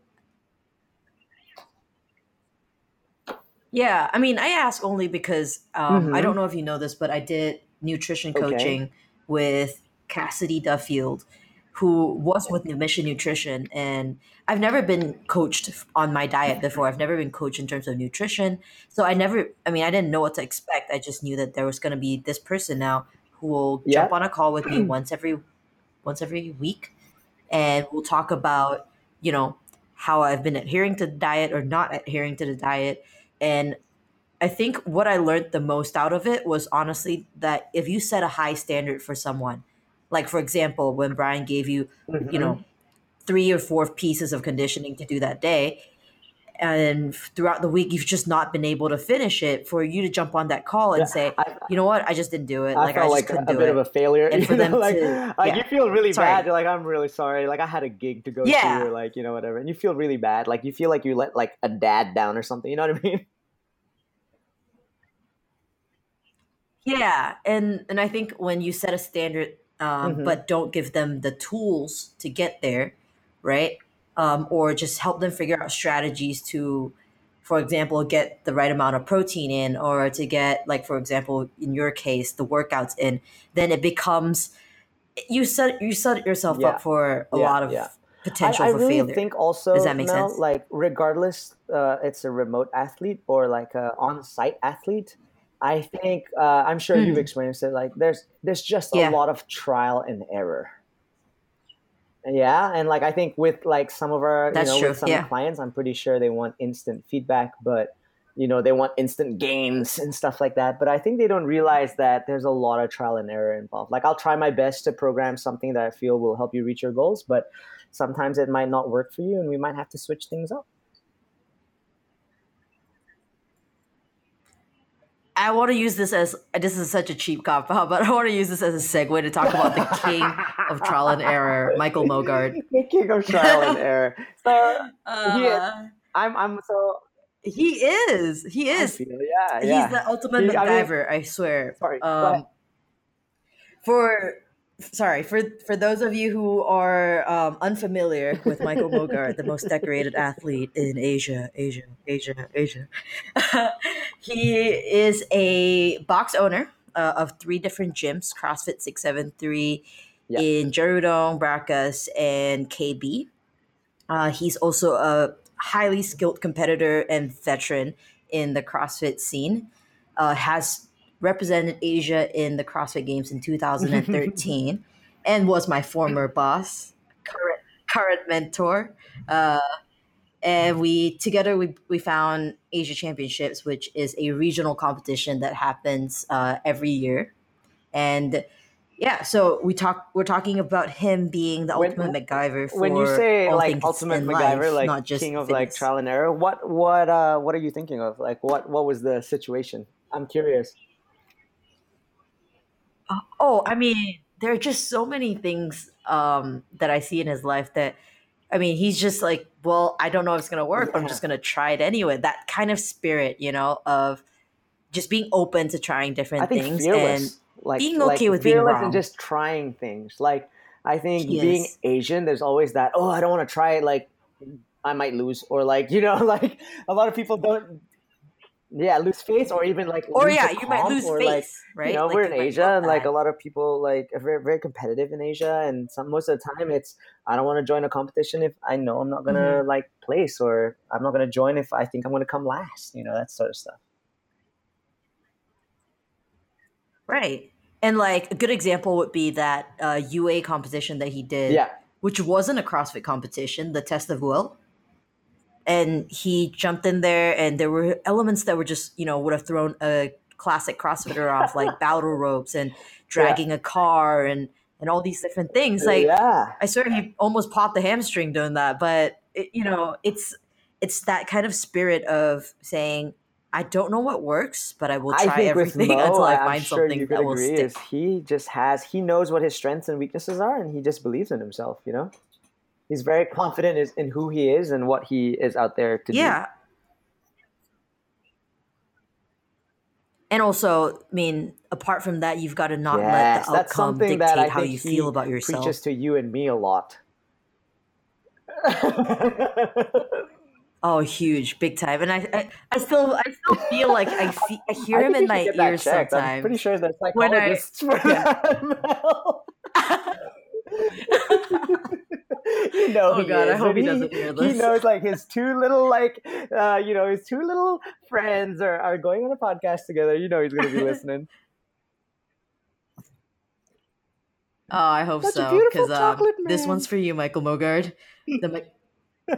Yeah, I mean, I ask only because um, I Mhm. don't know if you know this, but I did nutrition Okay. coaching with Cassidy Duffield, who was with Mission Nutrition, and I've never been coached on my diet before. I've never been coached in terms of nutrition, so I never. I mean, I didn't know what to expect. I just knew that there was going to be this person now who will Yeah. jump on a call with me once every once every week, and we'll talk about you know how I've been adhering to the diet or not adhering to the diet. And I think what I learned the most out of it was honestly that if you set a high standard for someone, like for example, when Brian gave you, you mm-hmm. know, three or four pieces of conditioning to do that day, and throughout the week you've just not been able to finish it, for you to jump on that call and Yeah, say, I- you know what, I just didn't do it. I like I just like couldn't a do bit it. of a failure. And for them know, like, to- like yeah. you feel really Sorry. bad. You're like, I'm really sorry. Like I had a gig to go Yeah. to, or like you know whatever, and you feel really bad. Like you feel like you let like a dad down or something. You know what I mean? Yeah, and and I think when you set a standard, um, Mhm. but don't give them the tools to get there, right? Um, or just help them figure out strategies to, for example, get the right amount of protein in, or to get like, for example, in your case, the workouts in. Then it becomes you set you set yourself Yeah. up for a Yeah, lot of yeah. potential I, I for really failure. think also Does that make Mel, sense? like regardless, uh, it's a remote athlete or like a on-site athlete. I think uh, I'm sure you've Mm. experienced it. Like there's there's just a lot of trial and error. Yeah, and like I think with like some of our That's you know true, with some yeah. clients, I'm pretty sure they want instant feedback, but you know they want instant gains and stuff like that. But I think they don't realize that there's a lot of trial and error involved. Like I'll try my best to program something that I feel will help you reach your goals, but sometimes it might not work for you, and we might have to switch things up. I want to use this as this is such a cheap cop out, but I want to use this as a segue to talk about the king of trial and error, Michael Mogart. the king of trial and error. So Uh, I'm I'm so he is. He is. feel- yeah yeah. He's the ultimate He- I mean- I, swear. Sorry. Um, for sorry for for those of you who are um, unfamiliar with Michael Mogart, the most decorated athlete in Asia, Asia, Asia, Asia. he is a box owner uh, of three different gyms CrossFit 673 yeah. in Jerudong, Berakas, and KB. Uh, he's also a highly skilled competitor and veteran in the CrossFit scene. Uh, has represented Asia in the CrossFit Games in 2013 and was my former boss, current, current mentor. Uh, and we together we, we found Asia Championships, which is a regional competition that happens uh, every year. And yeah, so we talk. We're talking about him being the when, ultimate MacGyver. For when you say like ultimate MacGyver, life, like not just king of fitness. like trial and error, what what uh what are you thinking of? Like what what was the situation? I'm curious. Oh, I mean, there are just so many things um that I see in his life that. I mean, he's just like, well, I don't know if it's gonna work, yeah. but I'm just gonna try it anyway. That kind of spirit, you know, of just being open to trying different things fearless. and like being okay like with being wrong and just trying things. Like I think yes. being Asian, there's always that. Oh, I don't want to try it. Like I might lose, or like you know, like a lot of people don't. Yeah, lose face, or even like, or yeah, you might lose face, like, right? You know, like, we're in Asia, and like a lot of people like are very very competitive in Asia, and some most of the time it's I don't want to join a competition if I know I'm not gonna mm-hmm. like place, or I'm not gonna join if I think I'm gonna come last. You know, that sort of stuff. Right. And like a good example would be that uh, UA competition that he did, yeah. which wasn't a CrossFit competition, the Test of Will. And he jumped in there, and there were elements that were just, you know, would have thrown a classic CrossFitter off, like battle ropes and dragging yeah. a car and and all these different things. Like, yeah. I swear he almost popped the hamstring doing that. But it, you know, it's it's that kind of spirit of saying, I don't know what works, but I will try I everything Mo, until I find sure something that will stick. He just has he knows what his strengths and weaknesses are, and he just believes in himself. You know, he's very confident in who he is and what he is out there to yeah. do. Yeah. And also, I mean, apart from that, you've got to not yes, let the outcome dictate how you feel about yourself. Preaches to you and me a lot. Oh, huge, big time. And I, I, I still, I still feel like I see, I hear him in my ears sometimes. I'm pretty sure there's psychologists I, for yeah. you know, oh god, is. I hope he, he, doesn't hear this. He knows like his two little like, uh, you know, his two little friends are are going on a podcast together. You know, he's going to be listening. Oh, I hope Such so. Because um, this one's for you, Michael Mogard. The so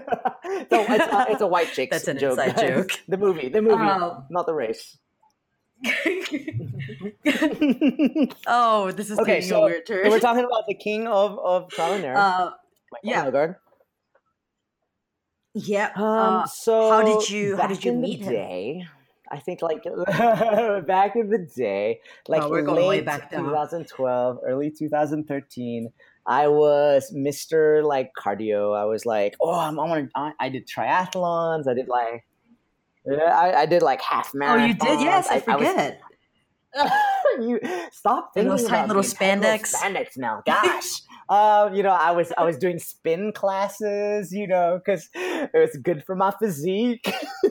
it's, uh, it's, a white chick. That's an joke, inside joke. the movie, the movie, um, not the race. oh, this is okay, so, a weird turn. So we're talking about the king of of Traveler. Uh, yeah. Guard. Yeah. Um, uh, so how did you how did you meet him? Day, I think like back in the day, like oh, late 2012, early 2013. I was Mr. like cardio. I was like, oh, I'm, I want to. I did triathlons. I did like, I, I did like half marathons. Oh, you did? Yes, I, I forget. I was, you stop thinking those tight little spandex. spandex now, gosh. Um, you know, I was I was doing spin classes. You know, because it was good for my physique.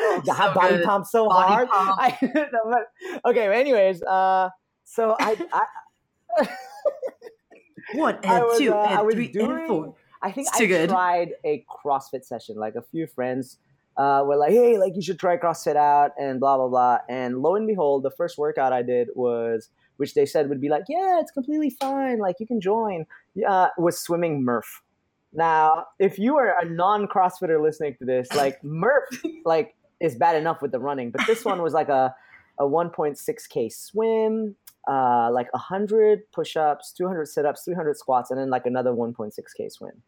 oh, so have body pump so body hard. Pump. I, okay, anyways, uh, so I, I one and I was, two uh, and three doing, and four. I think it's I good. tried a CrossFit session. Like a few friends uh, were like, "Hey, like you should try CrossFit out," and blah blah blah. And lo and behold, the first workout I did was, which they said would be like, "Yeah, it's completely fine. Like you can join." Uh, was swimming Murph. Now, if you are a non-CrossFitter listening to this, like Murph, like is bad enough with the running, but this one was like a a 1.6k swim, uh, like 100 push-ups 200 sit-ups 300 squats and then like another 1.6k swim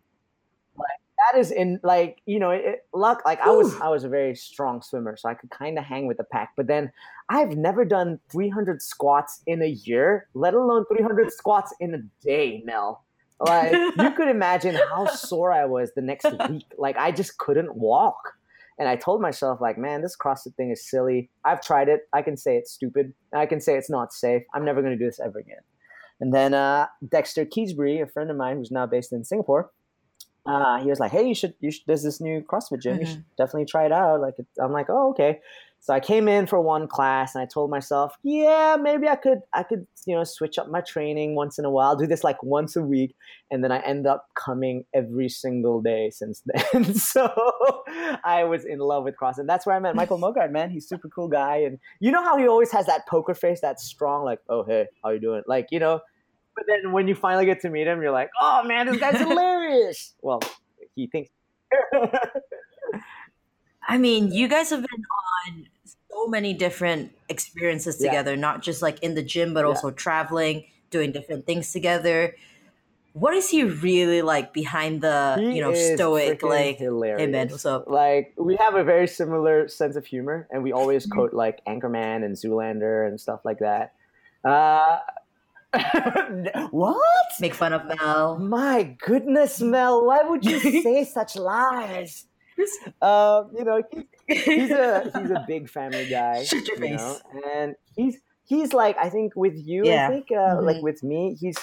that is in like you know it, luck like i was i was a very strong swimmer so i could kind of hang with the pack but then i've never done 300 squats in a year let alone 300 squats in a day mel like you could imagine how sore i was the next week like i just couldn't walk and I told myself, like, man, this CrossFit thing is silly. I've tried it. I can say it's stupid. I can say it's not safe. I'm never going to do this ever again. And then uh, Dexter Keysbury, a friend of mine who's now based in Singapore, uh, he was like, "Hey, you should, you should. There's this new CrossFit gym. Mm-hmm. You should definitely try it out." Like, I'm like, "Oh, okay." So I came in for one class and I told myself, yeah, maybe I could I could, you know, switch up my training once in a while, do this like once a week. And then I end up coming every single day since then. so I was in love with CrossFit. And that's where I met Michael Mogard, man. He's super cool guy. And you know how he always has that poker face, that strong, like, oh hey, how you doing? Like, you know, but then when you finally get to meet him, you're like, oh man, this guy's hilarious. Well, he thinks I mean, you guys have been on so many different experiences together, yeah. not just like in the gym, but also traveling, doing different things together. What is he really like behind the he you know stoic like hilarious. hey man what's up like we have a very similar sense of humor and we always mm-hmm. quote like Anchorman and Zoolander and stuff like that. Uh, what? Make fun of Mel. My goodness, Mel! Why would you say such lies? uh, you know, he's a he's a big family guy. Shut your face. Know? And he's he's like I think with you, yeah. I think uh, mm-hmm. like with me, he's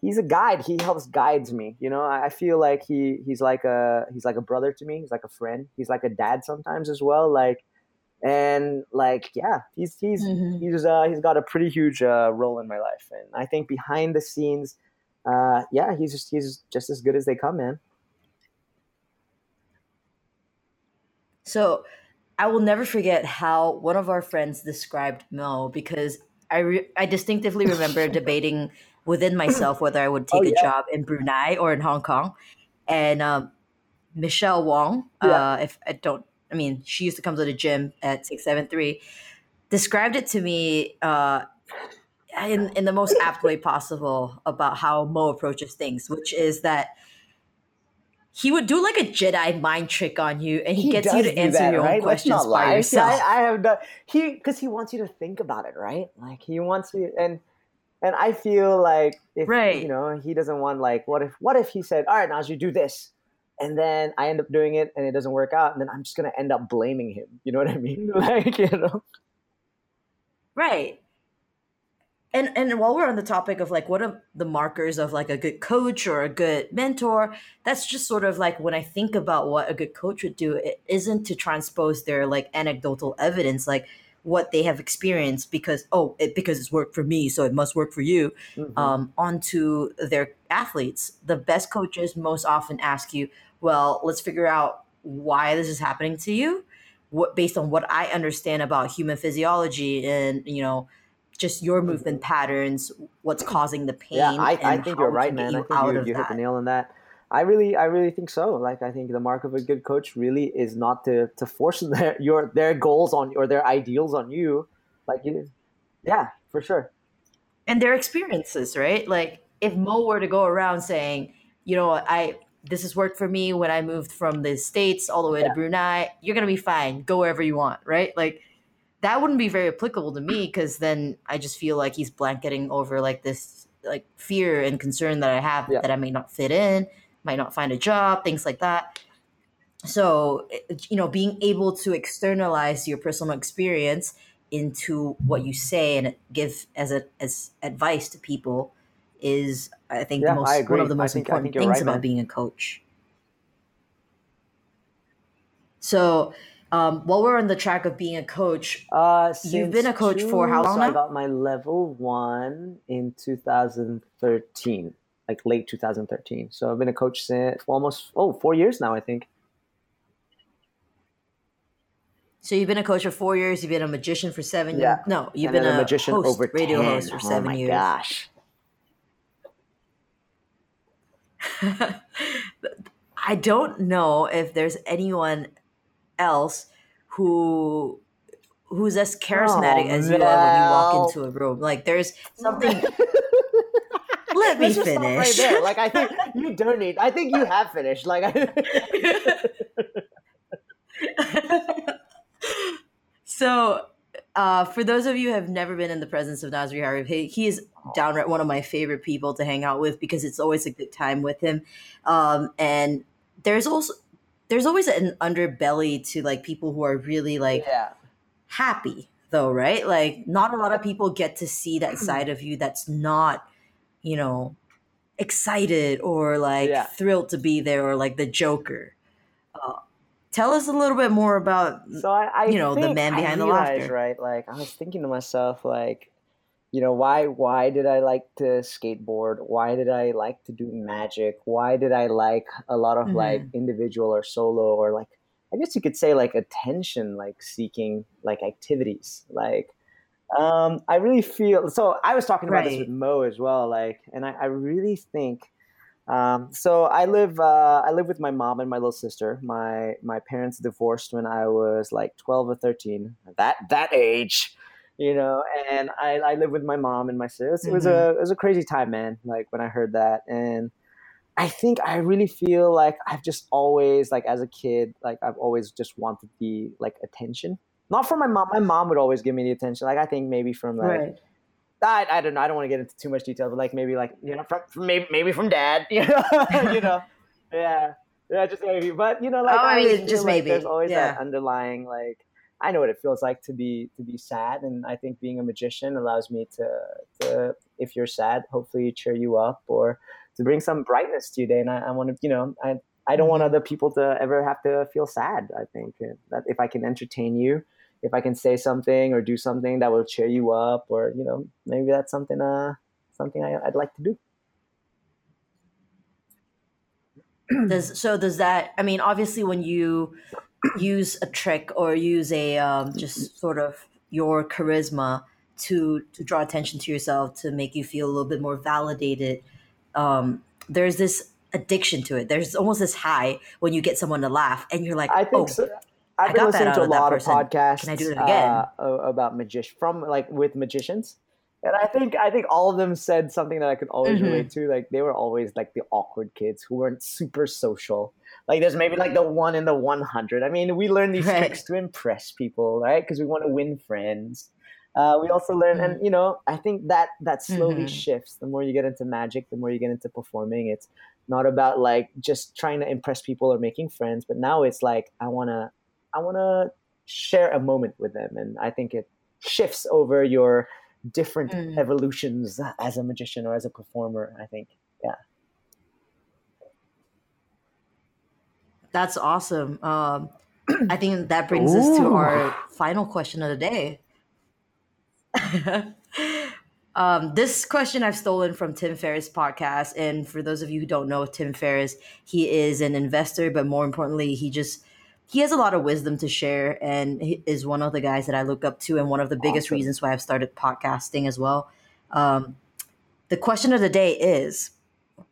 he's a guide. He helps guides me. You know, I feel like he he's like a he's like a brother to me. He's like a friend. He's like a dad sometimes as well. Like and like yeah, he's he's mm-hmm. he's uh, he's got a pretty huge uh, role in my life. And I think behind the scenes, uh, yeah, he's just he's just as good as they come, man. So I will never forget how one of our friends described Mo because I re- I distinctively remember debating within myself whether I would take oh, yeah. a job in Brunei or in Hong Kong, and um, Michelle Wong, yeah. uh, if I don't, I mean, she used to come to the gym at six seven three, described it to me. Uh, in, in the most apt way possible about how Mo approaches things, which is that he would do like a Jedi mind trick on you, and he, he gets you to answer that, your right? own questions by yourself. I, I, have done he because he wants you to think about it, right? Like he wants you, and and I feel like if right. you know he doesn't want like what if what if he said, all right, now you do this, and then I end up doing it and it doesn't work out, and then I'm just gonna end up blaming him. You know what I mean? like you know, right and and while we're on the topic of like what are the markers of like a good coach or a good mentor that's just sort of like when i think about what a good coach would do it isn't to transpose their like anecdotal evidence like what they have experienced because oh it because it's worked for me so it must work for you mm-hmm. um, onto their athletes the best coaches most often ask you well let's figure out why this is happening to you what based on what i understand about human physiology and you know just your mm-hmm. movement patterns, what's causing the pain. Yeah, I, I think you're right, man. I think you, you hit the nail on that. I really, I really think so. Like, I think the mark of a good coach really is not to to force their your their goals on or their ideals on you. Like, you, yeah, for sure. And their experiences, right? Like, if Mo were to go around saying, you know, I this has worked for me when I moved from the states all the way yeah. to Brunei, you're gonna be fine. Go wherever you want, right? Like that wouldn't be very applicable to me because then I just feel like he's blanketing over like this like fear and concern that I have yeah. that I may not fit in, might not find a job, things like that. So, eh, you know, being able to externalize your personal experience into what you say and give as a as advice to people is I think yeah, the most one of the most think, important things right, about man. being a coach. So um, while we're on the track of being a coach, uh, you've been a coach two, for how long? So I got my level one in 2013, like late 2013. So I've been a coach since almost oh four years now, I think. So you've been a coach for four years. You've been a magician for seven yeah. years. No, you've and been a, magician host, over radio 10. host for oh seven years. Gosh. I don't know if there's anyone else who who's as charismatic oh, as you are when you walk into a room. Like there's something. Let me finish. Right there. Like I think you don't need. I think you have finished. Like. so, uh, for those of you who have never been in the presence of Nazri Harith, he, he is downright one of my favorite people to hang out with because it's always a good time with him. Um, and there's also there's always an underbelly to like people who are really like yeah. happy though, right? Like not a lot of people get to see that side of you that's not, you know, excited or like Yeah. thrilled to be there or like the Joker. Uh, tell us a little bit more about. So I, I You know, the man behind the laughter. right? Like I was thinking to myself, like, you know, why why did I like to skateboard? Why did I like to do magic? Why did I like a lot of like Mm-hmm. individual or solo or like I guess you could say like attention like seeking like activities. Like um I really feel so I was talking about this with Mo as well, like and I, I really think um, so I live uh, I live with my mom and my little sister. My my parents divorced when I was like twelve or thirteen. That that age, you know. And I, I live with my mom and my sister. It was a mm-hmm. it was a crazy time, man. Like when I heard that, and I think I really feel like I've just always like as a kid, like I've always just wanted the like attention. Not from my mom. My mom would always give me the attention. Like I think maybe from like Right. I, I don't know. I don't want to get into too much detail, but like maybe like you know from, from maybe maybe from dad, you know, you know, yeah, yeah, just maybe. But you know, like Oh, I mean, just like maybe, There's always that underlying like I know what it feels like to be to be sad, and I think being a magician allows me to to if you're sad, hopefully cheer you up or to bring some brightness to your day. And I, I want to, you know, I I don't want Mhm. other people to ever have to feel sad. I think that if I can entertain you if I can say something or do something that will cheer you up, or you know, maybe that's something uh something I, I'd like to do. does so does that i mean obviously when you use a trick or use a um, just sort of your charisma to to draw attention to yourself to make you feel a little bit more validated um, there's this addiction to it there's almost this high when you get someone to laugh and you're like I think oh so. I I've been listening to a of lot of person. podcasts. Can I do it again? Uh, about magician from like with magicians, and I think I think all of them said something that I could always Mhm. relate to. Like they were always like the awkward kids who weren't super social. Like there's maybe like the one in the one hundred. I mean, we learn these Right. tricks to impress people, right? Because we want to win friends. Uh, we also learn, and you know, I think that that slowly Mhm. shifts. The more you get into magic, the more you get into performing. It's not about like just trying to impress people or making friends, but now it's like I wanna, I wanna share a moment with them, and I think it shifts over your different Mm. evolutions as a magician or as a performer. I think, yeah. that's awesome um, i think that brings us to our final question of the day um, this question I've stolen from Tim Ferriss podcast, and for those of you who don't know Tim Ferriss, he is an investor, but more importantly, he just he has a lot of wisdom to share, and he is one of the guys that I look up to, and one of the biggest Awesome. reasons why I've started podcasting as well. Um, the question of the day is,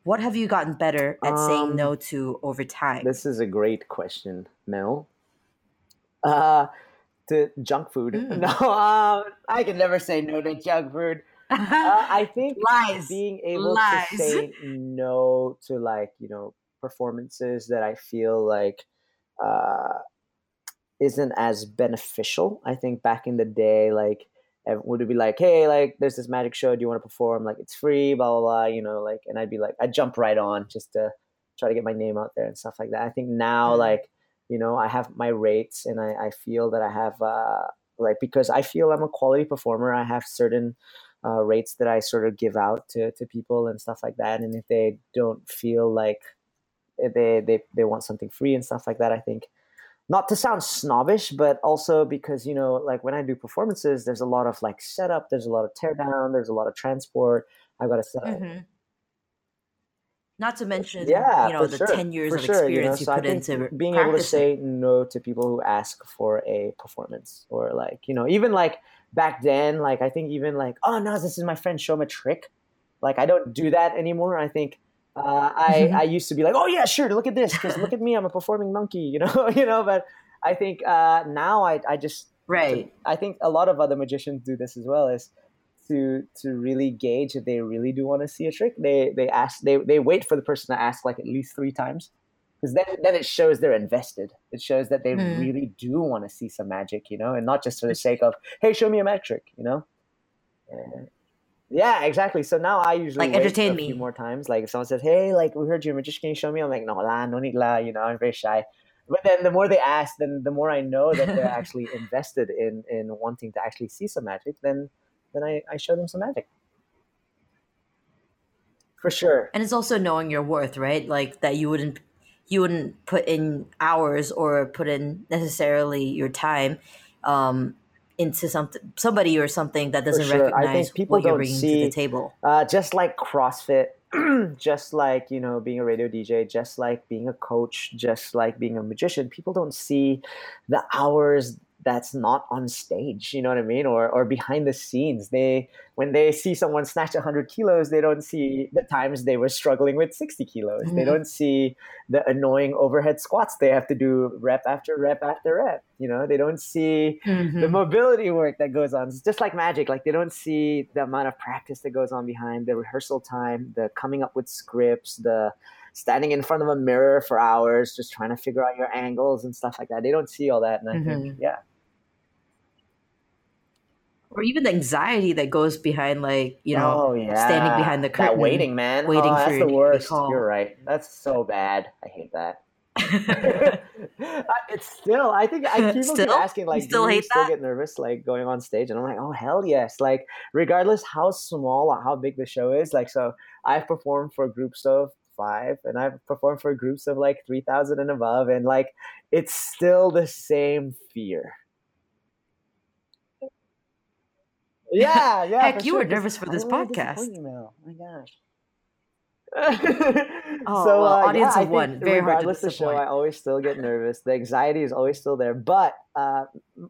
what have you gotten better at saying Um, no to over time? This is a great question, Mel. Uh, to junk food? Mm. No, um, I can never say no to junk food. Uh, I think Lies. being able Lies. to say no to like you know performances that I feel like uh, isn't as beneficial. I think back in the day, like would it be like, hey, like there's this magic show, do you want to perform? Like it's free, blah blah blah, you know, like, and I'd be like, I'd jump right on just to try to get my name out there and stuff like that. I think now, Mhm. like you know, I have my rates, and I, I feel that I have uh, like because I feel I'm a quality performer, I have certain uh, rates that I sort of give out to, to people and stuff like that. And if they don't feel like they, they, they want something free and stuff like that, I think not to sound snobbish, but also because, you know, like when I do performances, there's a lot of like setup, there's a lot of tear down, there's a lot of transport. I've got to set up. Mhm. Not to mention, Yeah, you know, the sure, ten years for of sure, you know, experience you, put into being able to say no to people who ask for a performance or like you know even like back then like i think even like oh no this is my friend show him a trick like i don't do that anymore i think uh, I, I used to be like oh yeah sure look at this because look at me i'm a performing monkey you know you know but i think uh, now I, I just right. I think a lot of other magicians do this as well is to to really gauge if they really do want to see a trick. They they ask they, they wait for the person to ask like at least three times because then then it shows they're invested. It shows that they Hmm. really do want to see some magic, you know, and not just for the sake of hey, show me a magic trick, you know. And- yeah, exactly. So now I usually Like, entertain a me. few more times. Like if someone says, "Hey, like we heard you're a magician, can you show me?" I'm like, "No, la, no need la." You know, I'm very shy. But then the more they ask, then the more I know that they're actually invested in in wanting to actually see some magic. Then then I, I show them some magic. for sure. And it's also knowing your worth, right? Like that you wouldn't you wouldn't put in hours or put in necessarily your time um, into something somebody or something that doesn't sure. recognize people what you're bringing see, to the table. Uh, just like CrossFit, just like you know being a radio DJ, just like being a coach, just like being a magician, people don't see the hours that's not on stage you know what i mean? Or or behind the scenes they when they see someone snatch 100 kilos they don't see the times they were struggling with 60 kilos. Mm-hmm. they don't see the annoying overhead squats they have to do rep after rep after rep you know? They don't see mm-hmm. the mobility work that goes on. It's just like magic. Like they don't see the amount of practice that goes on behind the rehearsal time the coming up with scripts the standing in front of a mirror for hours just trying to figure out your angles and stuff like that. They don't see all that and i mm-hmm. think yeah or even the anxiety that goes behind like you know oh, yeah. standing behind the curtain that waiting man. waiting oh, that's the worst. you're right. That's so bad. I hate that. It's still i think i keep still? asking like you still do you still that? get nervous like going on stage? And i'm like oh hell yes. Like regardless how small or how big the show is like so i've performed for groups of five and i've performed for groups of like 3000 and above and like it's still the same fear yeah, yeah. Heck, you sure. were nervous for this podcast. Oh my gosh. oh, so, well, uh, audience yeah, of one. Very regardless of the show, I always still get nervous. The anxiety is always still there. But uh,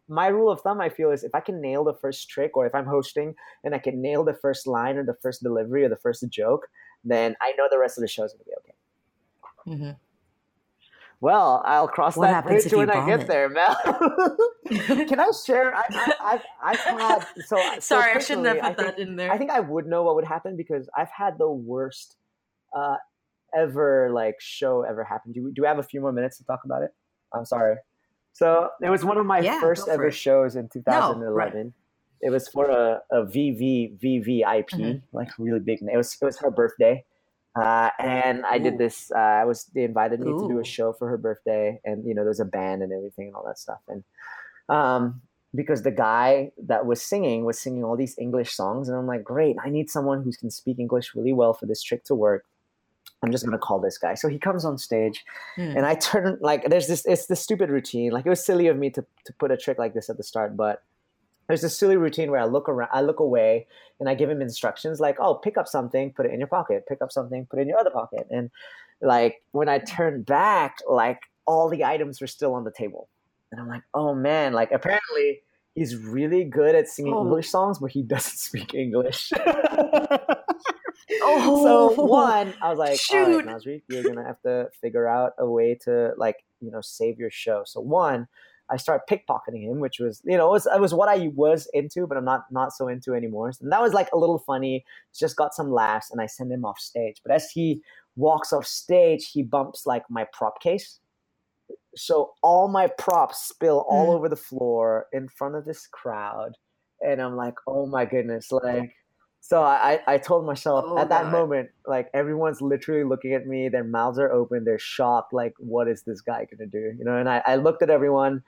my rule of thumb, I feel, is if I can nail the first trick, or if I'm hosting and I can nail the first line or the first delivery or the first joke, then I know the rest of the show is going to be okay. Mm-hmm. Well, I'll cross what that bridge when I get there, Mel. Can I share? I, have I've had so. Sorry, so I shouldn't have put I that in there. I think I would know what would happen because I've had the worst uh, ever like show ever happen. Do we, do we have a few more minutes to talk about it? I'm sorry. So it was one of my yeah, first ever it. shows in 2011. No, right. It was for a, a VV VVIP, mm-hmm. like really big. It was it was her birthday uh, and I did this. Uh, I was they invited me Ooh. to do a show for her birthday, and you know there's a band and everything and all that stuff. And um, because the guy that was singing was singing all these English songs, and I'm like, great, I need someone who can speak English really well for this trick to work. I'm just gonna call this guy. So he comes on stage, hmm. and I turn like there's this. It's the stupid routine. Like it was silly of me to to put a trick like this at the start, but there's this silly routine where I look around, I look away, and I give him instructions like, "Oh, pick up something, put it in your pocket. Pick up something, put it in your other pocket." And like when I turn back, like all the items were still on the table, and I'm like, "Oh man!" Like apparently he's really good at singing oh. English songs, but he doesn't speak English. oh, so one, I was like, Shoot. "All right, Nazri, you're gonna have to figure out a way to like you know save your show." So one. I started pickpocketing him, which was you know it was, it was what I was into, but I'm not not so into anymore. And that was like a little funny. Just got some laughs, and I send him off stage. But as he walks off stage, he bumps like my prop case. So all my props spill all mm. over the floor in front of this crowd, and I'm like, oh my goodness, like so I, I told myself oh, at that God. moment, like everyone's literally looking at me, their mouths are open, they're shocked, like, what is this guy gonna do? You know, and I, I looked at everyone.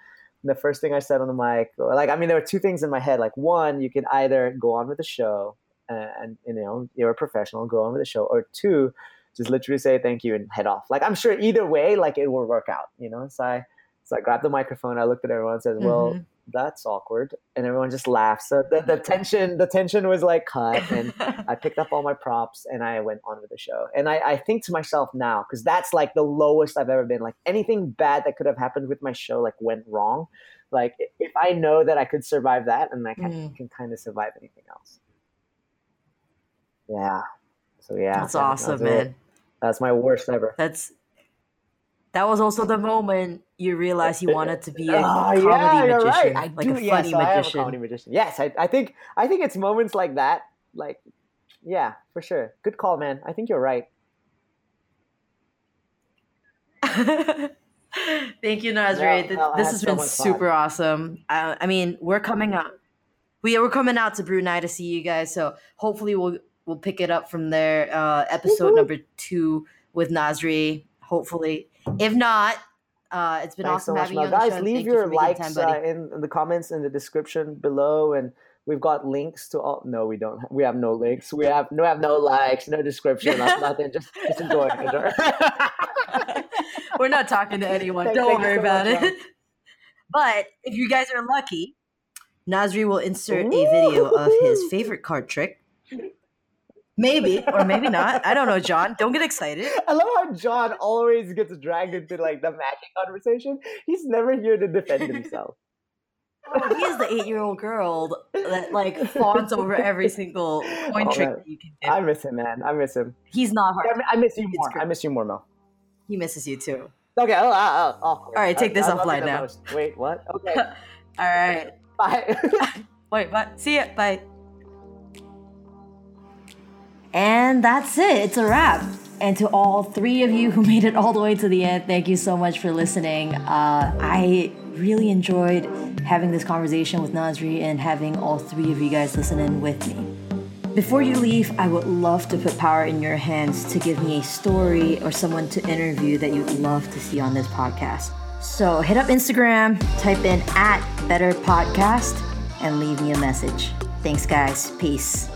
the first thing I said on the mic, like, I mean, there were two things in my head. Like, one, you can either go on with the show and, and you know, you're a professional, go on with the show, or two, just literally say thank you and head off. Like, I'm sure either way, like, it will work out, you know? So I, so I grabbed the microphone, I looked at everyone and said, well, mm-hmm that's awkward and everyone just laughs. So the, the tension the tension was like cut and i picked up all my props and i went on with the show. And i, I think to myself now because that's like the lowest i've ever been. Like anything bad that could have happened with my show like went wrong. Like if i know that i could survive that and i can, mm. can kind of survive anything else. Yeah. So yeah. That's awesome that man. That's my worst ever. That's that was also the moment you realized you wanted to be a oh, comedy yeah, magician, right. like do, a funny yes, magician. I a comedy magician. Yes, I, I think I think it's moments like that. Like, yeah, for sure. Good call, man. I think you're right. Thank you, Nazri. Well, this has been super fun. awesome. I, I mean, we're coming out. We we're coming out to Brunei to see you guys, so hopefully we'll we'll pick it up from there. Uh, episode Woo-hoo. number two with Nazri. Hopefully, if not, uh, it's been Thanks awesome so having you on Guys, the show. leave Thank your you likes time, uh, in, in, the comments in the description below, and We've got links to all. No, we don't. We have no links. We have no have no likes, no description, nothing. Just just enjoy. We're not talking to anyone. Thank, don't worry so about much, it. But if you guys are lucky, Nazri will insert Ooh. a video of his favorite card trick. Maybe or maybe not. I don't know, John. Don't get excited. I love how John always gets dragged into like the magic conversation. He's never here to defend himself. Oh, he is the eight-year-old girl that like fawns over every single coin oh, trick you can do. I miss him, man. I miss him. He's not hard. I miss you more. I miss you more, Mel. He misses you too. Okay. Oh, oh, oh. oh. All right, take this I, offline now. Wait, what? Okay. All right. Bye. Wait, bye. See ya. Bye. And that's it. It's a wrap. And to all three of you who made it all the way to the end, thank you so much for listening. Uh, I really enjoyed having this conversation with Nazri and having all three of you guys listen in with me. Before you leave, I would love to put power in your hands to give me a story or someone to interview that you'd love to see on this podcast. So hit up Instagram, type in at Better Podcast, and leave me a message. Thanks, guys. Peace.